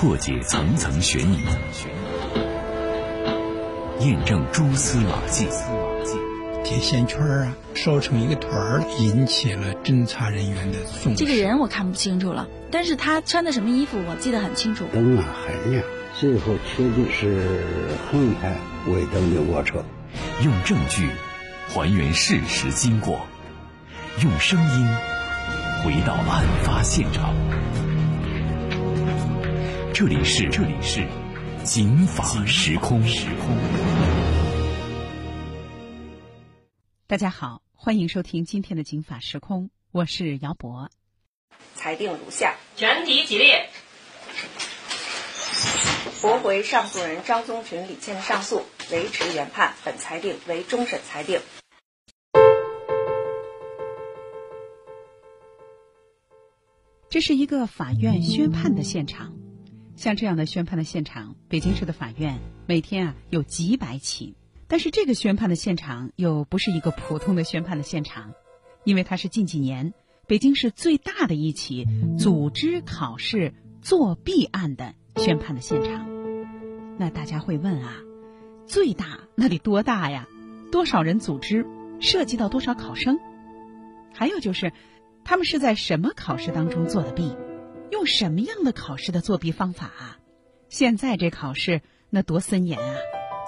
破解层层悬疑，验证蛛丝马迹。铁线圈啊，烧成一个团儿，引起了侦查人员的重视。这个人我看不清楚了，但是他穿的什么衣服我记得很清楚。灯啊很亮，最后确定是横排尾灯的卧车。用证据还原事实经过，用声音回到案发现场。这里是这里是警法时空。时空。大家好，欢迎收听今天的警法时空，我是姚博。裁定如下：全体起立。驳回上诉人张宗群、李倩的上诉，维持原判，本裁定为终审裁定。这是一个法院宣判的现场，像这样的宣判的现场，北京市的法院每天啊有几百起。但是这个宣判的现场又不是一个普通的宣判的现场，因为它是近几年北京市最大的一起组织考试作弊案的宣判的现场。那大家会问啊，最大那得多大呀？多少人组织？涉及到多少考生？还有就是，他们是在什么考试当中做的弊？用什么样的考试的作弊方法啊？现在这考试那多森严啊！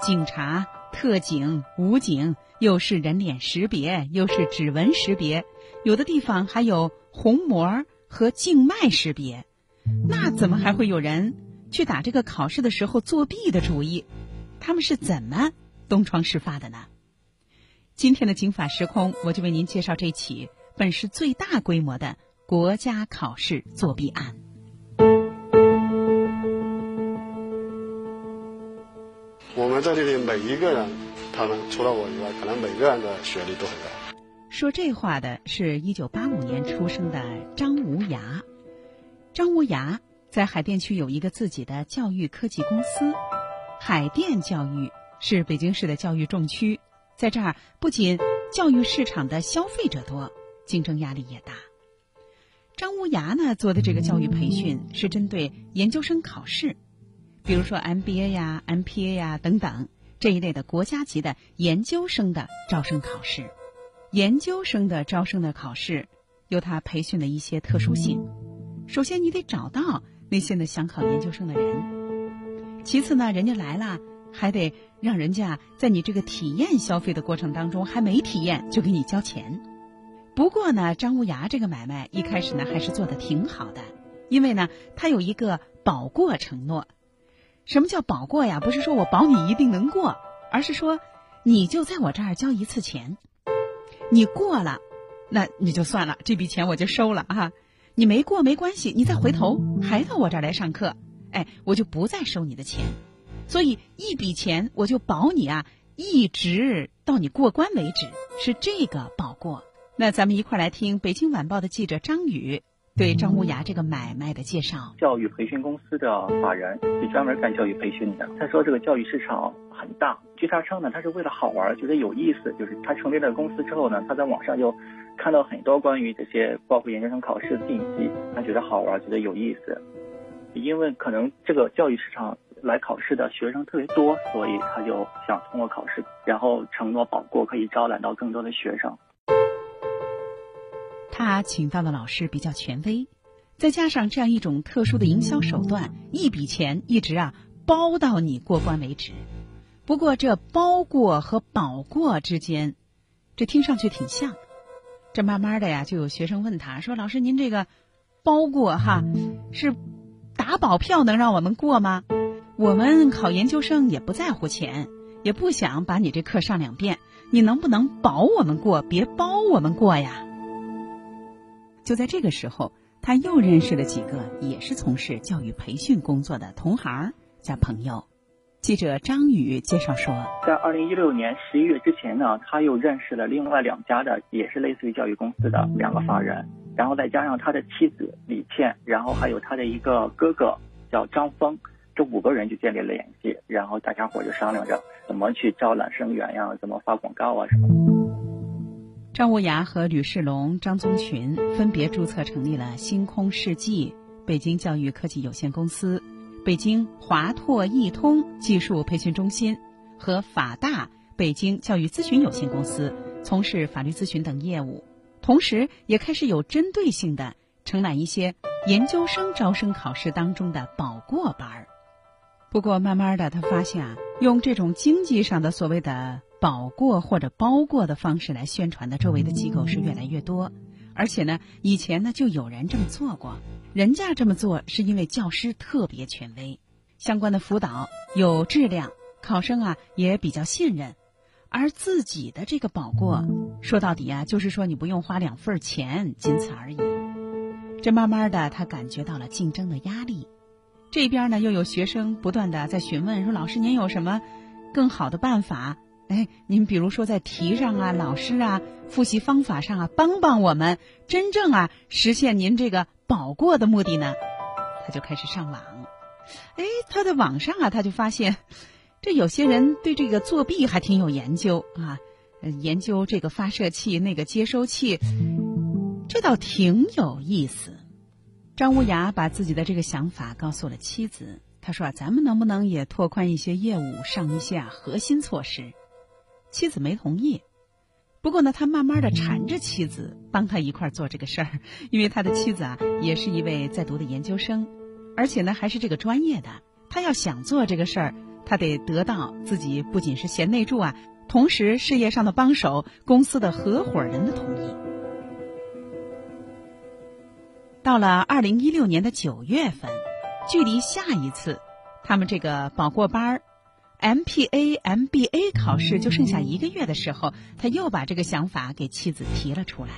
警察。特警、武警，又是人脸识别，又是指纹识别，有的地方还有虹膜和静脉识别，那怎么还会有人去打这个考试的时候作弊的主意？他们是怎么东窗事发的呢？今天的警法时空，我就为您介绍这起本市最大规模的国家考试作弊案。我们在这里每一个人，他们除了我以外，可能每个人的学历都很高。说这话的是一九八五年出生的张无涯。张无涯在海淀区有一个自己的教育科技公司，海淀教育是北京市的教育重区，在这儿不仅教育市场的消费者多，竞争压力也大。张无涯呢做的这个教育培训是针对研究生考试。比如说 MBA 呀、MPA 呀等等这一类的国家级的研究生的招生考试，研究生的招生的考试有它培训的一些特殊性。首先，你得找到那些呢想考研究生的人；其次呢，人家来了还得让人家在你这个体验消费的过程当中还没体验就给你交钱。不过呢，张无涯这个买卖一开始呢还是做的挺好的，因为呢他有一个保过承诺。什么叫保过呀？不是说我保你一定能过，而是说你就在我这儿交一次钱，你过了，那你就算了，这笔钱我就收了啊。你没过没关系，你再回头还到我这儿来上课，哎，我就不再收你的钱。所以一笔钱我就保你啊，一直到你过关为止，是这个保过。那咱们一块来听北京晚报的记者张宇。对张无涯这个买卖的介绍，教育培训公司的法人是专门干教育培训的。他说这个教育市场很大，据他称呢，他是为了好玩，觉得有意思。就是他成立了公司之后呢，他在网上就看到很多关于这些包括研究生考试的信息，他觉得好玩，觉得有意思。因为可能这个教育市场来考试的学生特别多，所以他就想通过考试，然后承诺保过，可以招揽到更多的学生。他请到的老师比较权威，再加上这样一种特殊的营销手段，一笔钱一直啊包到你过关为止。不过这包过和保过之间，这听上去挺像。这慢慢的呀，就有学生问他说：“老师，您这个包过哈，是打保票能让我们过吗？我们考研究生也不在乎钱，也不想把你这课上两遍，你能不能保我们过，别包我们过呀？”就在这个时候，他又认识了几个也是从事教育培训工作的同行加朋友。记者张宇介绍说，在二零一六年十一月之前呢，他又认识了另外两家的也是类似于教育公司的两个法人，然后再加上他的妻子李倩，然后还有他的一个哥哥叫张峰，这五个人就建立了联系，然后大家伙就商量着怎么去招揽生源呀，怎么发广告啊什么的。张无涯和吕世龙、张宗群分别注册成立了星空世纪、北京教育科技有限公司、北京华拓易通技术培训中心和法大北京教育咨询有限公司从事法律咨询等业务，同时也开始有针对性的承揽一些研究生招生考试当中的保过班儿。不过，慢慢的，他发现啊，用这种经济上的所谓的保过或者包过的方式来宣传的，周围的机构是越来越多。而且呢，以前呢就有人这么做过，人家这么做是因为教师特别权威，相关的辅导有质量，考生啊也比较信任。而自己的这个保过，说到底啊，就是说你不用花两份钱，仅此而已。这慢慢的，他感觉到了竞争的压力。这边呢，又有学生不断的在询问说：“老师，您有什么更好的办法？哎，您比如说在题上啊，老师啊，复习方法上啊，帮帮我们，真正啊实现您这个保过的目的呢？”他就开始上网。哎，他在网上啊，他就发现 这有些人对这个作弊还挺有研究啊，研究这个发射器、那个接收器，这倒挺有意思。张无涯把自己的这个想法告诉了妻子，他说：“啊，咱们能不能也拓宽一些业务，上一些啊核心措施？”妻子没同意。不过呢，他慢慢的缠着妻子帮他一块儿做这个事儿，因为他的妻子啊也是一位在读的研究生，而且呢还是这个专业的。他要想做这个事儿，他得得到自己不仅是贤内助啊，同时事业上的帮手、公司的合伙人的同意。到了二零一六年的九月份，距离下一次他们这个保过班儿 MPA、MBA 考试就剩下一个月的时候，他又把这个想法给妻子提了出来。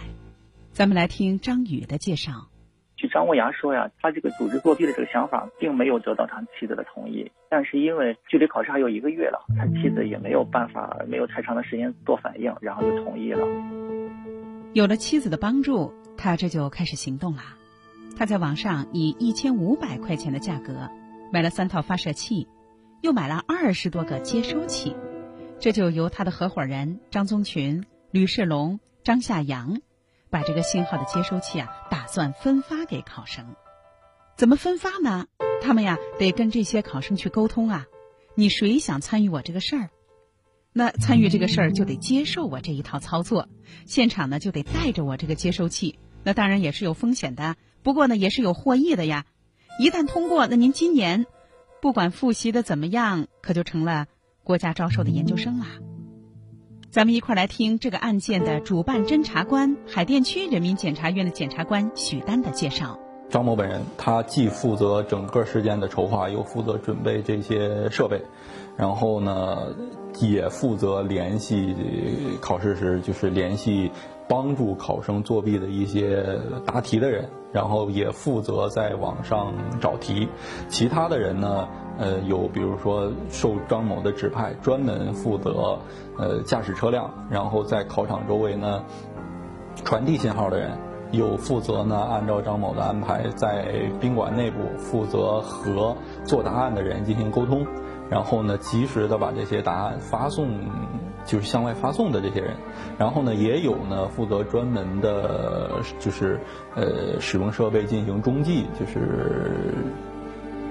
咱们来听张宇的介绍。据张无涯说呀，他这个组织作弊的这个想法并没有得到他妻子的同意，但是因为距离考试还有一个月了，他妻子也没有办法，没有太长的时间做反应，然后就同意了。有了妻子的帮助，他这就开始行动了。他在网上以一千五百块钱的价格买了三套发射器，又买了二十多个接收器，这就由他的合伙人张宗群、吕世龙、张夏阳把这个信号的接收器啊，打算分发给考生。怎么分发呢？他们呀得跟这些考生去沟通啊，你谁想参与我这个事儿？那参与这个事儿就得接受我这一套操作，现场呢就得带着我这个接收器。那当然也是有风险的，不过呢也是有获益的呀。一旦通过，那您今年不管复习的怎么样，可就成了国家招收的研究生了。咱们一块儿来听这个案件的主办侦查官海淀区人民检察院的检察官许丹的介绍。张某本人，他既负责整个事件的筹划，又负责准备这些设备，然后呢，也负责联系考试时就是联系。帮助考生作弊的一些答题的人，然后也负责在网上找题。其他的人呢，呃，有比如说受张某的指派，专门负责呃驾驶车辆，然后在考场周围呢传递信号的人，有负责呢按照张某的安排在宾馆内部负责和做答案的人进行沟通，然后呢及时的把这些答案发送。就是向外发送的这些人，然后呢，也有呢负责专门的，就是呃使用设备进行中继，就是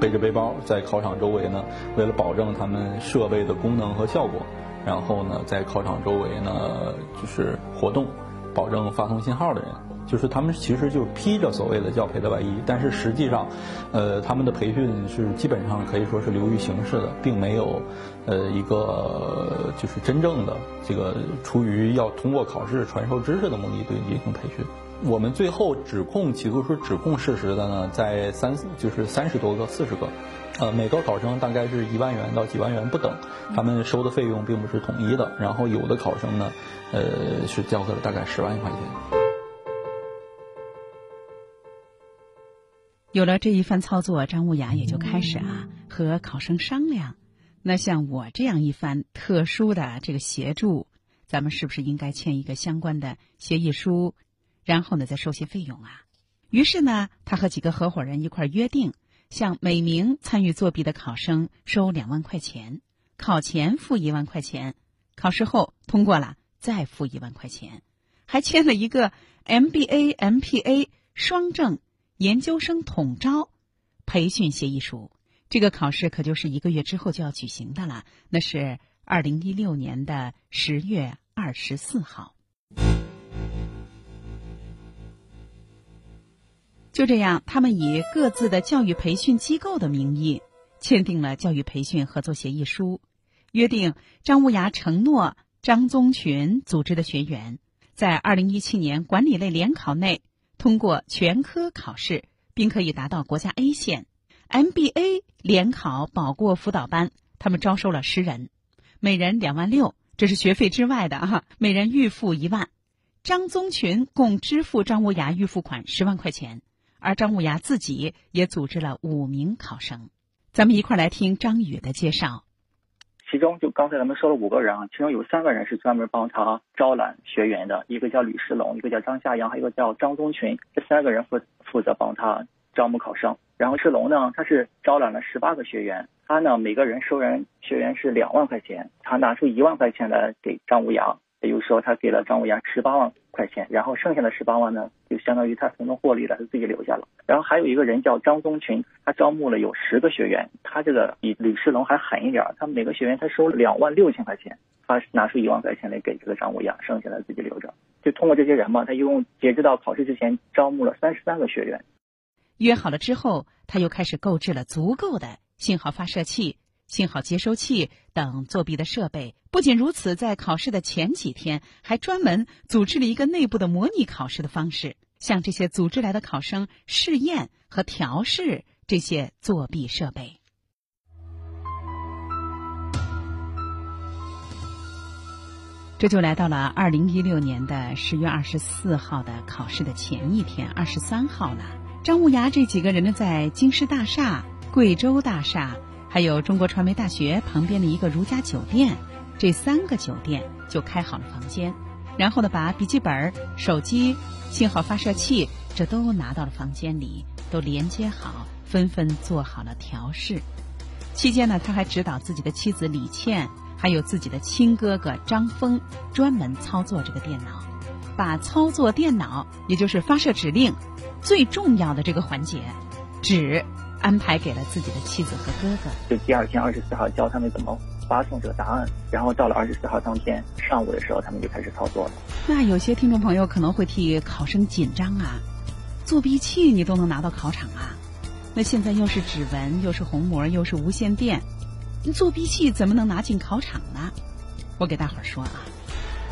背着背包在考场周围呢，为了保证他们设备的功能和效果，然后呢在考场周围呢就是活动，保证发送信号的人。就是他们其实就披着所谓的教培的外衣，但是实际上，呃，他们的培训是基本上可以说是流于形式的，并没有，呃，一个就是真正的这个出于要通过考试传授知识的目的对进行培训。我们最后指控起诉书指控事实的呢，在三就是三十多个、四十个，呃，每个考生大概是一万元到几万元不等，他们收的费用并不是统一的，然后有的考生呢，呃，是交给了大概十万块钱。有了这一番操作，张无涯也就开始啊和考生商量。那像我这样一番特殊的这个协助，咱们是不是应该签一个相关的协议书，然后呢再收些费用啊？于是呢，他和几个合伙人一块约定，向每名参与作弊的考生收两万块钱，考前付一万块钱，考试后通过了再付一万块钱，还签了一个 MBA、MPA 双证。研究生统招培训协议书，这个考试可就是一个月之后就要举行的了，那是二零一六年的十月二十四号。就这样，他们以各自的教育培训机构的名义签订了教育培训合作协议书，约定张无涯承诺张宗群组织的学员在二零一七年管理类联考内通过全科考试，并可以达到国家 A 线。MBA 联考保过辅导班，他们招收了十人，每人两万六，这是学费之外的哈，每人预付一万。张宗群共支付张无涯预付款十万块钱。而张无涯自己也组织了五名考生，咱们一块来听张宇的介绍。其中就刚才咱们说了五个人啊，其中有三个人是专门帮他招揽学员的，一个叫吕世龙，一个叫张夏阳，还有一个叫张宗群，这三个人负负责帮他招募考生。然后世龙呢，他是招揽了十八个学员，他呢每个人收人学员是两万块钱，他拿出一万块钱来给张无涯。也就是说，他给了张无涯十八万块钱，然后剩下的十八万呢，就相当于他从中获利了，他自己留下了。然后还有一个人叫张宗群，他招募了有十个学员，他这个比吕世龙还狠一点，他每个学员他收两万六千块钱，他拿出一万块钱来给这个张无涯，剩下的自己留着。就通过这些人嘛，他一共截止到考试之前招募了三十三个学员。约好了之后，他又开始购置了足够的信号发射器。信号接收器等作弊的设备。不仅如此，在考试的前几天，还专门组织了一个内部的模拟考试的方式，向这些组织来的考生试验和调试这些作弊设备。这就来到了二零一六年的十月二十四号的考试的前一天，二十三号了。张无涯这几个人呢，在京师大厦、贵州大厦。还有中国传媒大学旁边的一个如家酒店，这三个酒店就开好了房间，然后呢，把笔记本、手机、信号发射器这都拿到了房间里，都连接好，纷纷做好了调试。期间呢，他还指导自己的妻子李倩，还有自己的亲哥哥张峰，专门操作这个电脑，把操作电脑，也就是发射指令最重要的这个环节，指。安排给了自己的妻子和哥哥。就第二天二十四号教他们怎么发送这个答案，然后到了二十四号当天上午的时候，他们就开始操作了。那有些听众朋友可能会替考生紧张啊，作弊器你都能拿到考场啊？那现在又是指纹，又是虹膜，又是无线电，作弊器怎么能拿进考场呢？我给大伙儿说啊，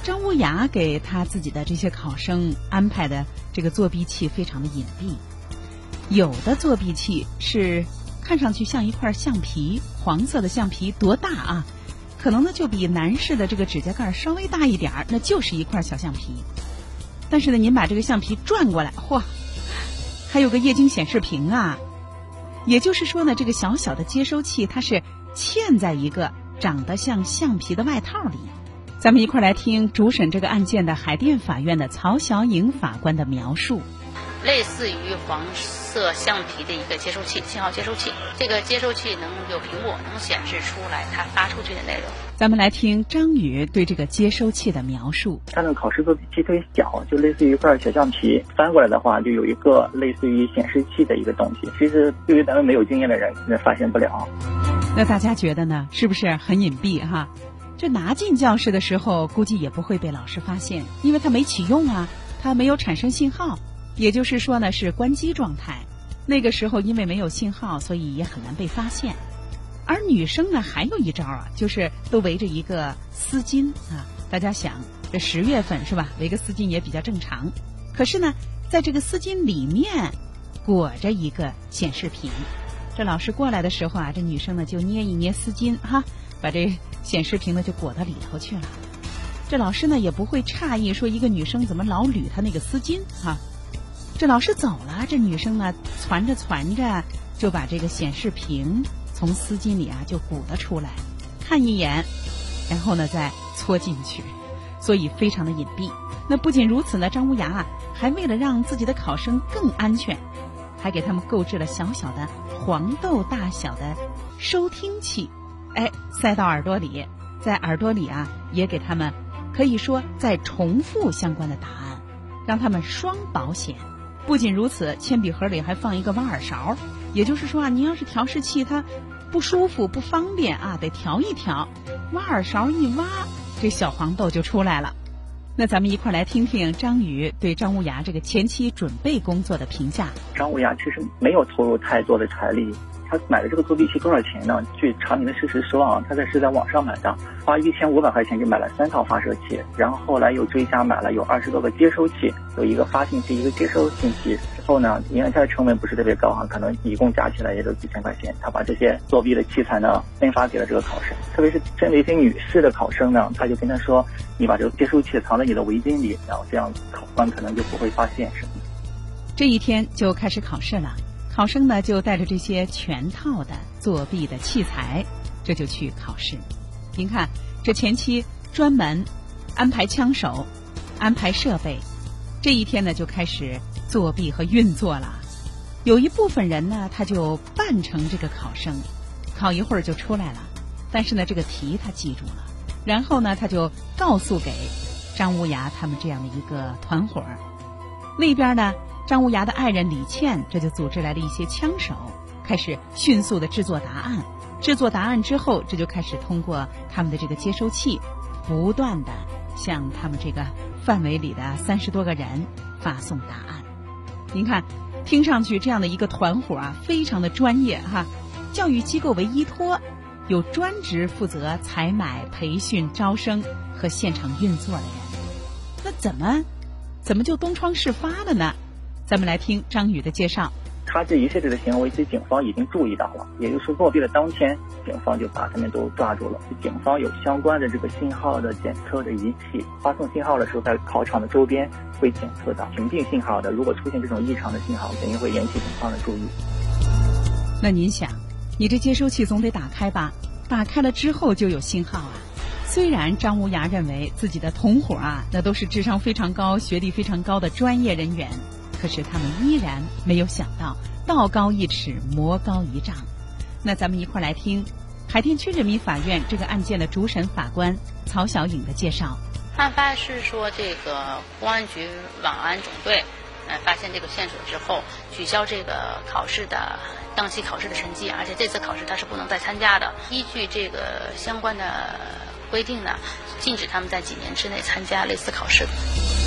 张无涯给他自己的这些考生安排的这个作弊器非常的隐蔽。有的作弊器是看上去像一块橡皮，黄色的橡皮多大啊？可能呢就比男士的这个指甲盖稍微大一点儿，那就是一块小橡皮。但是呢，您把这个橡皮转过来，嚯，还有个液晶显示屏啊！也就是说呢，这个小小的接收器它是嵌在一个长得像橡皮的外套里。咱们一块来听主审这个案件的海淀法院的曹小颖法官的描述。类似于黄色橡皮的一个接收器，信号接收器。这个接收器能有屏幕，能显示出来它发出去的内容。咱们来听张宇对这个接收器的描述。它那个考试作弊器特别小，就类似于一块小橡皮，翻过来的话就有一个类似于显示器的一个东西。其实对于咱们没有经验的人，那发现不了。那大家觉得呢？是不是很隐蔽哈？这拿进教室的时候，估计也不会被老师发现，因为它没启用啊，它没有产生信号。也就是说呢，是关机状态。那个时候因为没有信号，所以也很难被发现。而女生呢，还有一招啊，就是都围着一个丝巾啊。大家想，这十月份是吧？围个丝巾也比较正常。可是呢，在这个丝巾里面裹着一个显示屏。这老师过来的时候啊，这女生呢就捏一捏丝巾哈，把这显示屏呢就裹到里头去了。这老师呢也不会诧异，说一个女生怎么老捋她那个丝巾哈。这老师走了，这女生呢，攒着攒着，就把这个显示屏从丝巾里啊就鼓了出来，看一眼，然后呢再搓进去，所以非常的隐蔽。那不仅如此呢，张无涯啊，还为了让自己的考生更安全，还给他们购置了小小的黄豆大小的收听器，哎，塞到耳朵里，在耳朵里啊也给他们可以说在重复相关的答案，让他们双保险。不仅如此，铅笔盒里还放一个挖耳勺，也就是说啊，您要是调试器它不舒服、不方便啊，得调一调，挖耳勺一挖，这小黄豆就出来了。那咱们一块儿来听听张宇对张无涯这个前期准备工作的评价。张无涯其实没有投入太多的财力，他买的这个作弊器多少钱呢？据查明的事实说啊，他在是在网上买的，花一千五百块钱就买了三套发射器，然后后来又追加买了有二十多个接收器，有一个发信息，一个接收信息。之后呢，因为它的成本不是特别高啊，可能一共加起来也就几千块钱。他把这些作弊的器材呢分发给了这个考生，特别是针对一些女士的考生呢，他就跟他说：“你把这个接收器藏在你的围巾里，然后这样考官可能就不会发现什么。”这一天就开始考试了。考生呢就带着这些全套的作弊的器材，这就去考试。您看，这前期专门安排枪手、安排设备，这一天呢就开始作弊和运作了。有一部分人呢，他就扮成这个考生，考一会儿就出来了。但是呢，这个题他记住了，然后呢，他就告诉给张无涯他们这样的一个团伙儿。那边呢？张无涯的爱人李倩，这就组织来了一些枪手，开始迅速的制作答案。制作答案之后，这就开始通过他们的这个接收器，不断的向他们这个范围里的三十多个人发送答案。您看，听上去这样的一个团伙啊，非常的专业哈。教育机构为依托，有专职负责采买、培训、招生和现场运作的人。那怎么，怎么就东窗事发了呢？咱们来听张宇的介绍。他这一系列的行为，其实警方已经注意到了。也就是说，作弊的当天，警方就把他们都抓住了。警方有相关的这个信号的检测的仪器，发送信号的时候，在考场的周边会检测到屏蔽信号的。如果出现这种异常的信号，肯定会引起警方的注意。那您想，你这接收器总得打开吧？打开了之后就有信号啊。虽然张无涯认为自己的同伙啊，那都是智商非常高、学历非常高的专业人员。可是他们依然没有想到，道高一尺，魔高一丈。那咱们一块儿来听海淀区人民法院这个案件的主审法官曹小颖的介绍。案发是说，这个公安局网安总队，呃，发现这个线索之后，取消这个考试的当期考试的成绩，而且这次考试他是不能再参加的。依据这个相关的规定呢，禁止他们在几年之内参加类似考试的。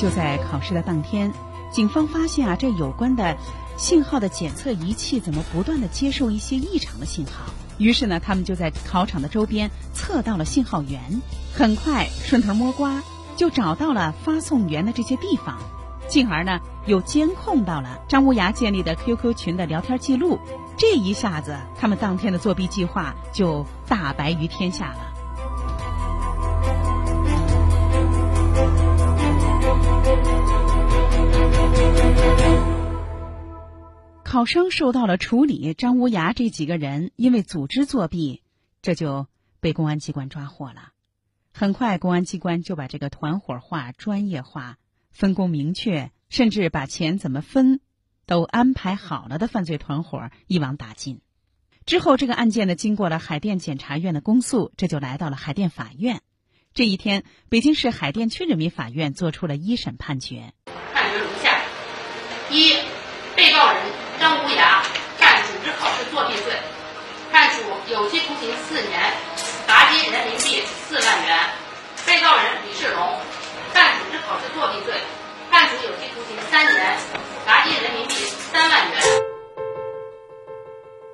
就在考试的当天，警方发现啊，这有关的信号的检测仪器怎么不断的接受一些异常的信号？于是呢，他们就在考场的周边测到了信号源，很快顺藤摸瓜就找到了发送源的这些地方，进而呢又监控到了张无涯建立的 QQ 群的聊天记录。这一下子，他们当天的作弊计划就大白于天下了。考生受到了处理，张无涯这几个人因为组织作弊，这就被公安机关抓获了。很快，公安机关就把这个团伙化、专业化、分工明确，甚至把钱怎么分都安排好了的犯罪团伙一网打尽。之后，这个案件呢，经过了海淀检察院的公诉，这就来到了海淀法院。这一天，北京市海淀区人民法院作出了一审判决。判决如下：一，犯组织考试作弊罪，判处有期徒刑三年，罚金人民币三万元。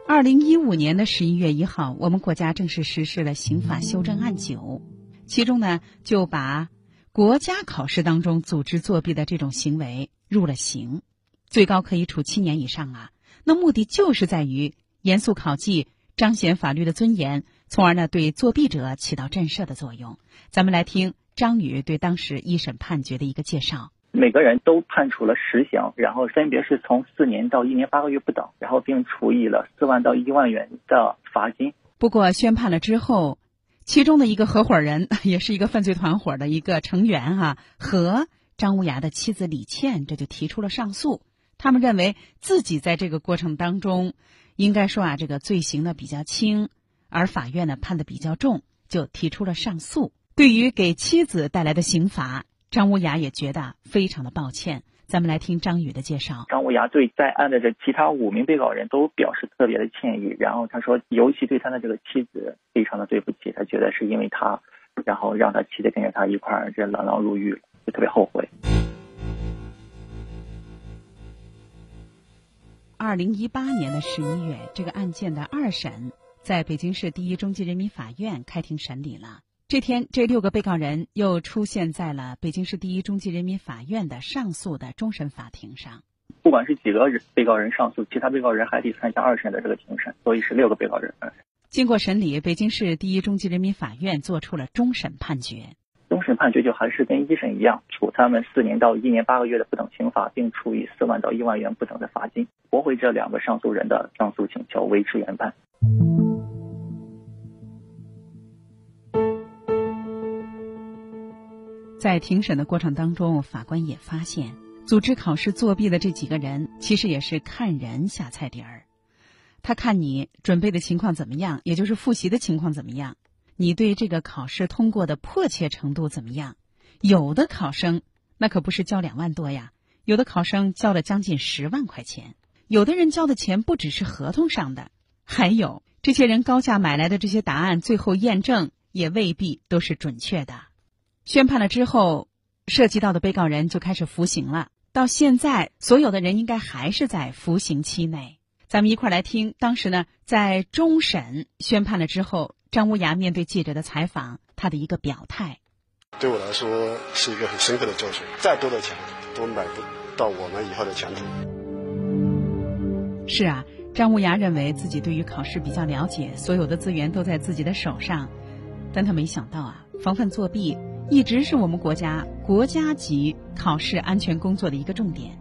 二零一五年的十一月一号，我们国家正式实施了刑法修正案九，其中呢就把国家考试当中组织作弊的这种行为入了刑。最高可以处七年以上啊！那目的就是在于严肃考纪，彰显法律的尊严，从而呢对作弊者起到震慑的作用。咱们来听张宇对当时一审判决的一个介绍。每个人都判处了实刑，然后分别是从四年到一年八个月不等，然后并处以了四万到一万元的罚金。不过宣判了之后，其中的一个合伙人，也是一个犯罪团伙的一个成员哈，和张无涯的妻子李倩，这就提出了上诉。他们认为自己在这个过程当中，应该说啊，这个罪行呢比较轻，而法院呢判的比较重，就提出了上诉。对于给妻子带来的刑罚，张无涯也觉得非常的抱歉。咱们来听张宇的介绍。张无涯对在案的这其他五名被告人都表示特别的歉意，然后他说，尤其对他的这个妻子非常的对不起，他觉得是因为他，然后让他妻子跟着他一块儿这锒铛入狱，就特别后悔。二零一八年的十一月，这个案件的二审在北京市第一中级人民法院开庭审理了。这天，这六个被告人又出现在了北京市第一中级人民法院的上诉的终审法庭上。不管是几个人被告人上诉，其他被告人还得参加二审的这个庭审，所以是六个被告人。经过审理，北京市第一中级人民法院作出了终审判决。审判决就还是跟一审一样，处他们四年到一年八个月的不等刑罚，并处以四万到一万元不等的罚金，驳回这两个上诉人的上诉请求，维持原判。在庭审的过程当中，法官也发现，组织考试作弊的这几个人其实也是看人下菜碟儿。他看你准备的情况怎么样，也就是复习的情况怎么样。你对这个考试通过的迫切程度怎么样？有的考生那可不是交两万多呀，有的考生交了将近十万块钱，有的人交的钱不只是合同上的，还有这些人高价买来的这些答案，最后验证也未必都是准确的。宣判了之后，涉及到的被告人就开始服刑了。到现在，所有的人应该还是在服刑期内。咱们一块儿来听，当时呢，在终审宣判了之后。张无涯面对记者的采访，他的一个表态，对我来说是一个很深刻的教训。再多的钱都买不到我们以后的前途。是啊，张无涯认为自己对于考试比较了解，所有的资源都在自己的手上，但他没想到啊，防范作弊一直是我们国家国家级考试安全工作的一个重点。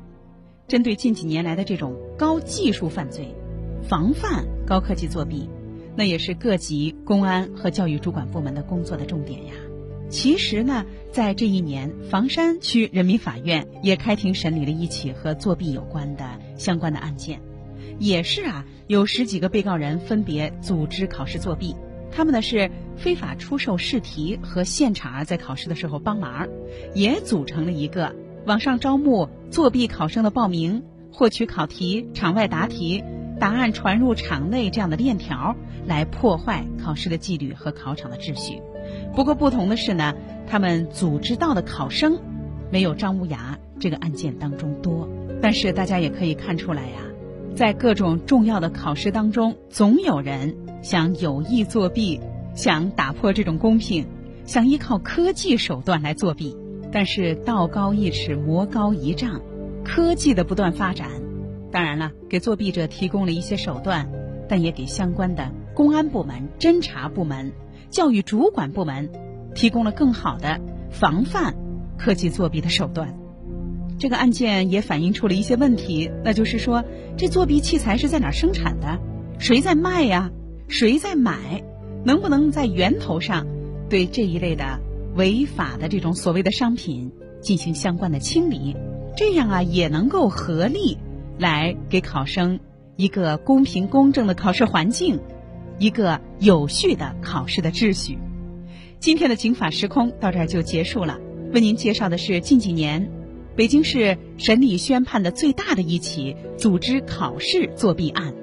针对近几年来的这种高技术犯罪，防范高科技作弊。那也是各级公安和教育主管部门的工作的重点呀。其实呢，在这一年，房山区人民法院也开庭审理了一起和作弊有关的相关的案件，也是啊，有十几个被告人分别组织考试作弊，他们呢是非法出售试题和现场在考试的时候帮忙，也组成了一个网上招募作弊考生的报名、获取考题、场外答题。答案传入场内这样的链条，来破坏考试的纪律和考场的秩序。不过不同的是呢，他们组织到的考生没有张无涯这个案件当中多。但是大家也可以看出来呀，在各种重要的考试当中，总有人想有意作弊，想打破这种公平，想依靠科技手段来作弊。但是道高一尺，魔高一丈，科技的不断发展。当然了，给作弊者提供了一些手段，但也给相关的公安部门、侦查部门、教育主管部门提供了更好的防范科技作弊的手段。这个案件也反映出了一些问题，那就是说，这作弊器材是在哪生产的？谁在卖呀？谁在买？能不能在源头上对这一类的违法的这种所谓的商品进行相关的清理？这样啊，也能够合力。来给考生一个公平公正的考试环境，一个有序的考试的秩序。今天的警法时空到这儿就结束了。为您介绍的是近几年北京市审理宣判的最大的一起组织考试作弊案。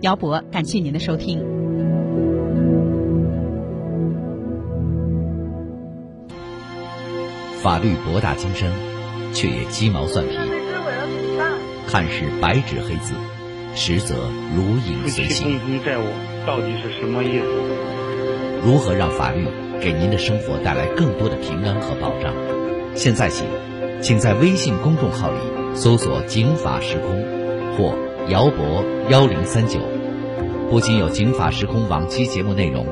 姚博，感谢您的收听。法律博大精深，却也鸡毛蒜皮。看似白纸黑字，实则如影随形。共同债务到底是什么意思？如何让法律给您的生活带来更多的平安和保障？现在起，请在微信公众号里搜索“警法时空”或“姚博幺零三九”，不仅有警法时空往期节目内容，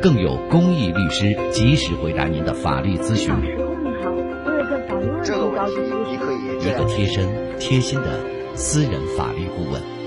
更有公益律师及时回答您的法律咨询。时空你好，我有个法律问题，一个贴身、贴心的。私人法律顾问。